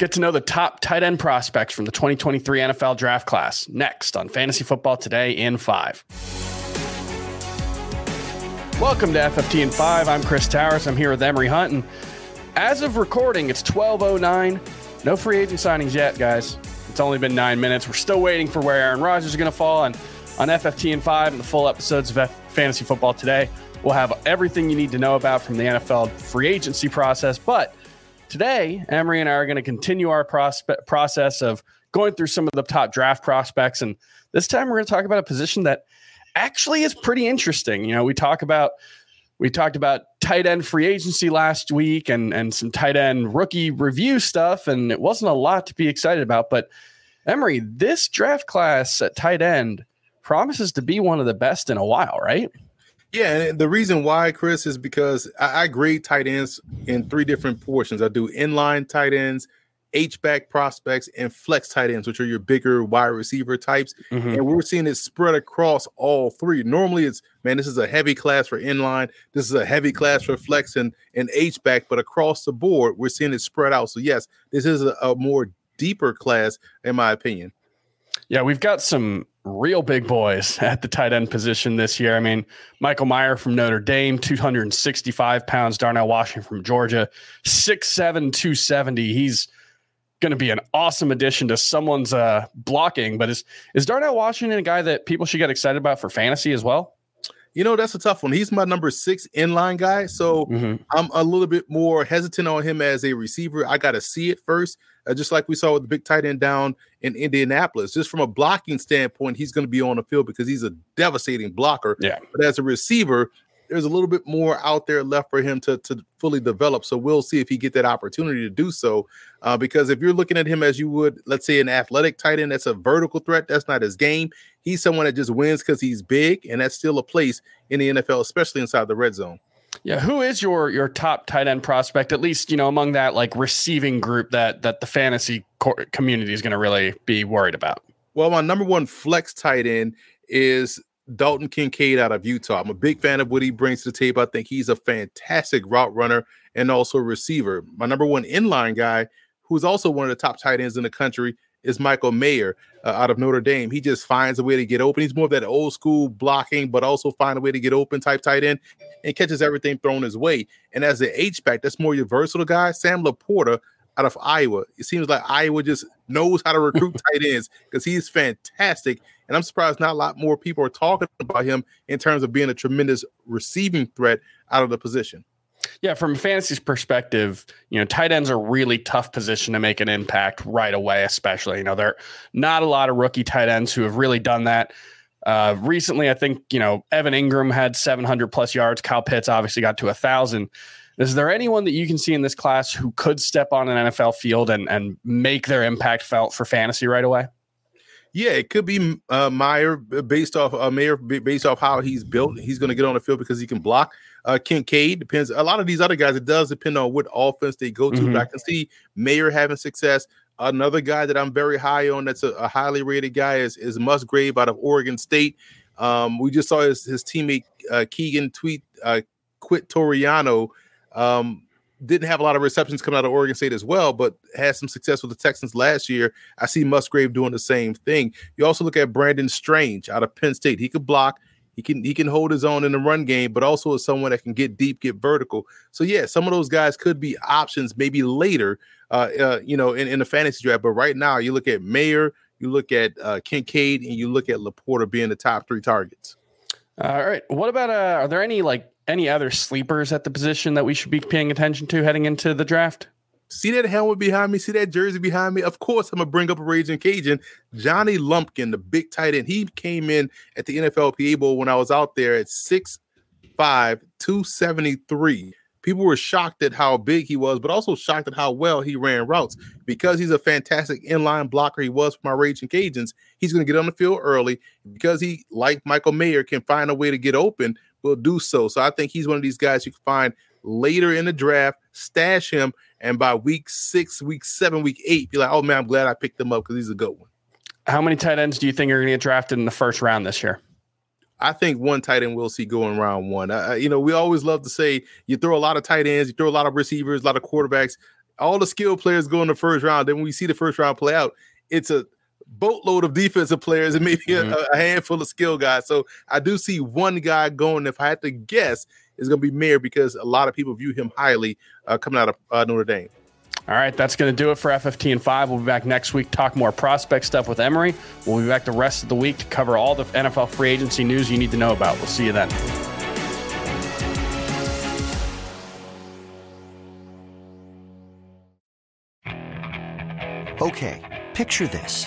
Get to know the top tight end prospects from the 2023 NFL draft class next on Fantasy Football Today in 5. Welcome to FFT in 5. I'm Chris Towers. I'm here with Emory Hunt. And as of recording, it's 12.09. No free agent signings yet, guys. It's only been nine minutes. We're still waiting for where Aaron Rodgers is going to fall. And on FFT in 5 and the full episodes of F- Fantasy Football Today, we'll have everything you need to know about from the NFL free agency process. But today, Emory and I are going to continue our prospe- process of going through some of the top draft prospects. And this time we're going to talk about a position that actually is pretty interesting. You know, we talk about we talked about tight end free agency last week and and some tight end rookie review stuff, and it wasn't a lot to be excited about. But Emory, this draft class at tight end promises to be one of the best in a while, right? Yeah, and the reason why, Chris, is because I, I grade tight ends in three different portions. I do inline tight ends, H back prospects, and flex tight ends, which are your bigger wide receiver types. Mm-hmm. And we're seeing it spread across all three. Normally, it's man, this is a heavy class for inline, this is a heavy class for flex and, and H back, but across the board, we're seeing it spread out. So, yes, this is a, a more deeper class, in my opinion. Yeah, we've got some real big boys at the tight end position this year. I mean, Michael Mayer from Notre Dame, 265 pounds. Darnell Washington from Georgia, 6'7, 270. He's going to be an awesome addition to someone's uh, blocking. But is, is Darnell Washington a guy that people should get excited about for fantasy as well? You know, that's a tough one. He's my number six inline guy. So mm-hmm. I'm a little bit more hesitant on him as a receiver. I got to see it first, uh, just like we saw with the big tight end down in Indianapolis. Just from a blocking standpoint, he's going to be on the field because he's a devastating blocker. Yeah. But as a receiver, there's a little bit more out there left for him to, to fully develop. So we'll see if he get that opportunity to do so. Uh, because if you're looking at him as you would, let's say, an athletic tight end, that's a vertical threat. That's not his game. He's someone that just wins because he's big, and that's still a place in the NFL, especially inside the red zone. Yeah, who is your your top tight end prospect? At least you know among that like receiving group that that the fantasy community is going to really be worried about. Well, my number one flex tight end is Dalton Kincaid out of Utah. I'm a big fan of what he brings to the table. I think he's a fantastic route runner and also receiver. My number one inline guy, who's also one of the top tight ends in the country, is Michael Mayer uh, out of Notre Dame. He just finds a way to get open. He's more of that old school blocking, but also find a way to get open type tight end and catches everything thrown his way. And as the H back, that's more your versatile guy. Sam LaPorta out of Iowa. It seems like Iowa just knows how to recruit tight ends because he's fantastic and I'm surprised not a lot more people are talking about him in terms of being a tremendous receiving threat out of the position. Yeah, from a fantasy perspective, you know, tight ends are really tough position to make an impact right away, especially. You know, there are not a lot of rookie tight ends who have really done that. Uh, recently, I think, you know, Evan Engram had 700 plus yards. Kyle Pitts obviously got to a thousand. Is there anyone that you can see in this class who could step on an NFL field and, and make their impact felt for fantasy right away? Yeah, it could be uh, Mayer based off uh, Mayer based off how he's built. He's going to get on the field because he can block. Uh, Kincaid depends. A lot of these other guys, it does depend on what offense they go to. Mm-hmm. But I can see Mayer having success. Another guy that I'm very high on, that's a, a highly rated guy, is is Musgrave out of Oregon State. Um, we just saw his, his teammate uh, Teagan tweet uh, Quitoriano um, didn't have a lot of receptions coming out of Oregon State as well, but had some success with the Texans last year. I see Musgrave doing the same thing. You also look at Brenton Strange out of Penn State. He could block, He can he can hold his own in the run game, but also is someone that can get deep, get vertical. So yeah, some of those guys could be options maybe later, uh, uh you know, in, in the fantasy draft. But right now, you look at Mayer, you look at uh, Kincaid, and you look at LaPorta being the top three targets. All right. What about uh are there any like any other sleepers at the position that we should be paying attention to heading into the draft? See that helmet behind me? See that jersey behind me? Of course, I'm gonna bring up a Ragin' Cajun, Johnny Lumpkin, the big tight end. He came in at the NFLPA Bowl when I was out there at 6'5, 273. People were shocked at how big he was, but also shocked at how well he ran routes. Because he's a fantastic inline blocker, he was for my Ragin' Cajuns. He's going to get on the field early because he, like Michael Mayer, can find a way to get open. Will do so. So I think he's one of these guys you can find later in the draft, stash him, and by week six, week seven, week eight, be like, oh man, I'm glad I picked him up because he's a good one. How many tight ends do you think are going to get drafted in the first round this year? I think one tight end we'll see going round one. Uh, you know, we always love to say you throw a lot of tight ends, you throw a lot of receivers, a lot of quarterbacks. All the skill players go in the first round. Then when we see the first round play out, it's a boatload of defensive players and maybe mm-hmm. a, a, handful of skill guys. So I do see one guy going. If I had to guess, is going to be Mayer because a lot of people view him highly uh, coming out of uh, Notre Dame. All right, that's going to do it for FFT and 5. We'll be back next week, talk more prospect stuff with Emory. We'll be back the rest of the week to cover all the NFL free agency news you need to know about. We'll see you then. Okay, picture this.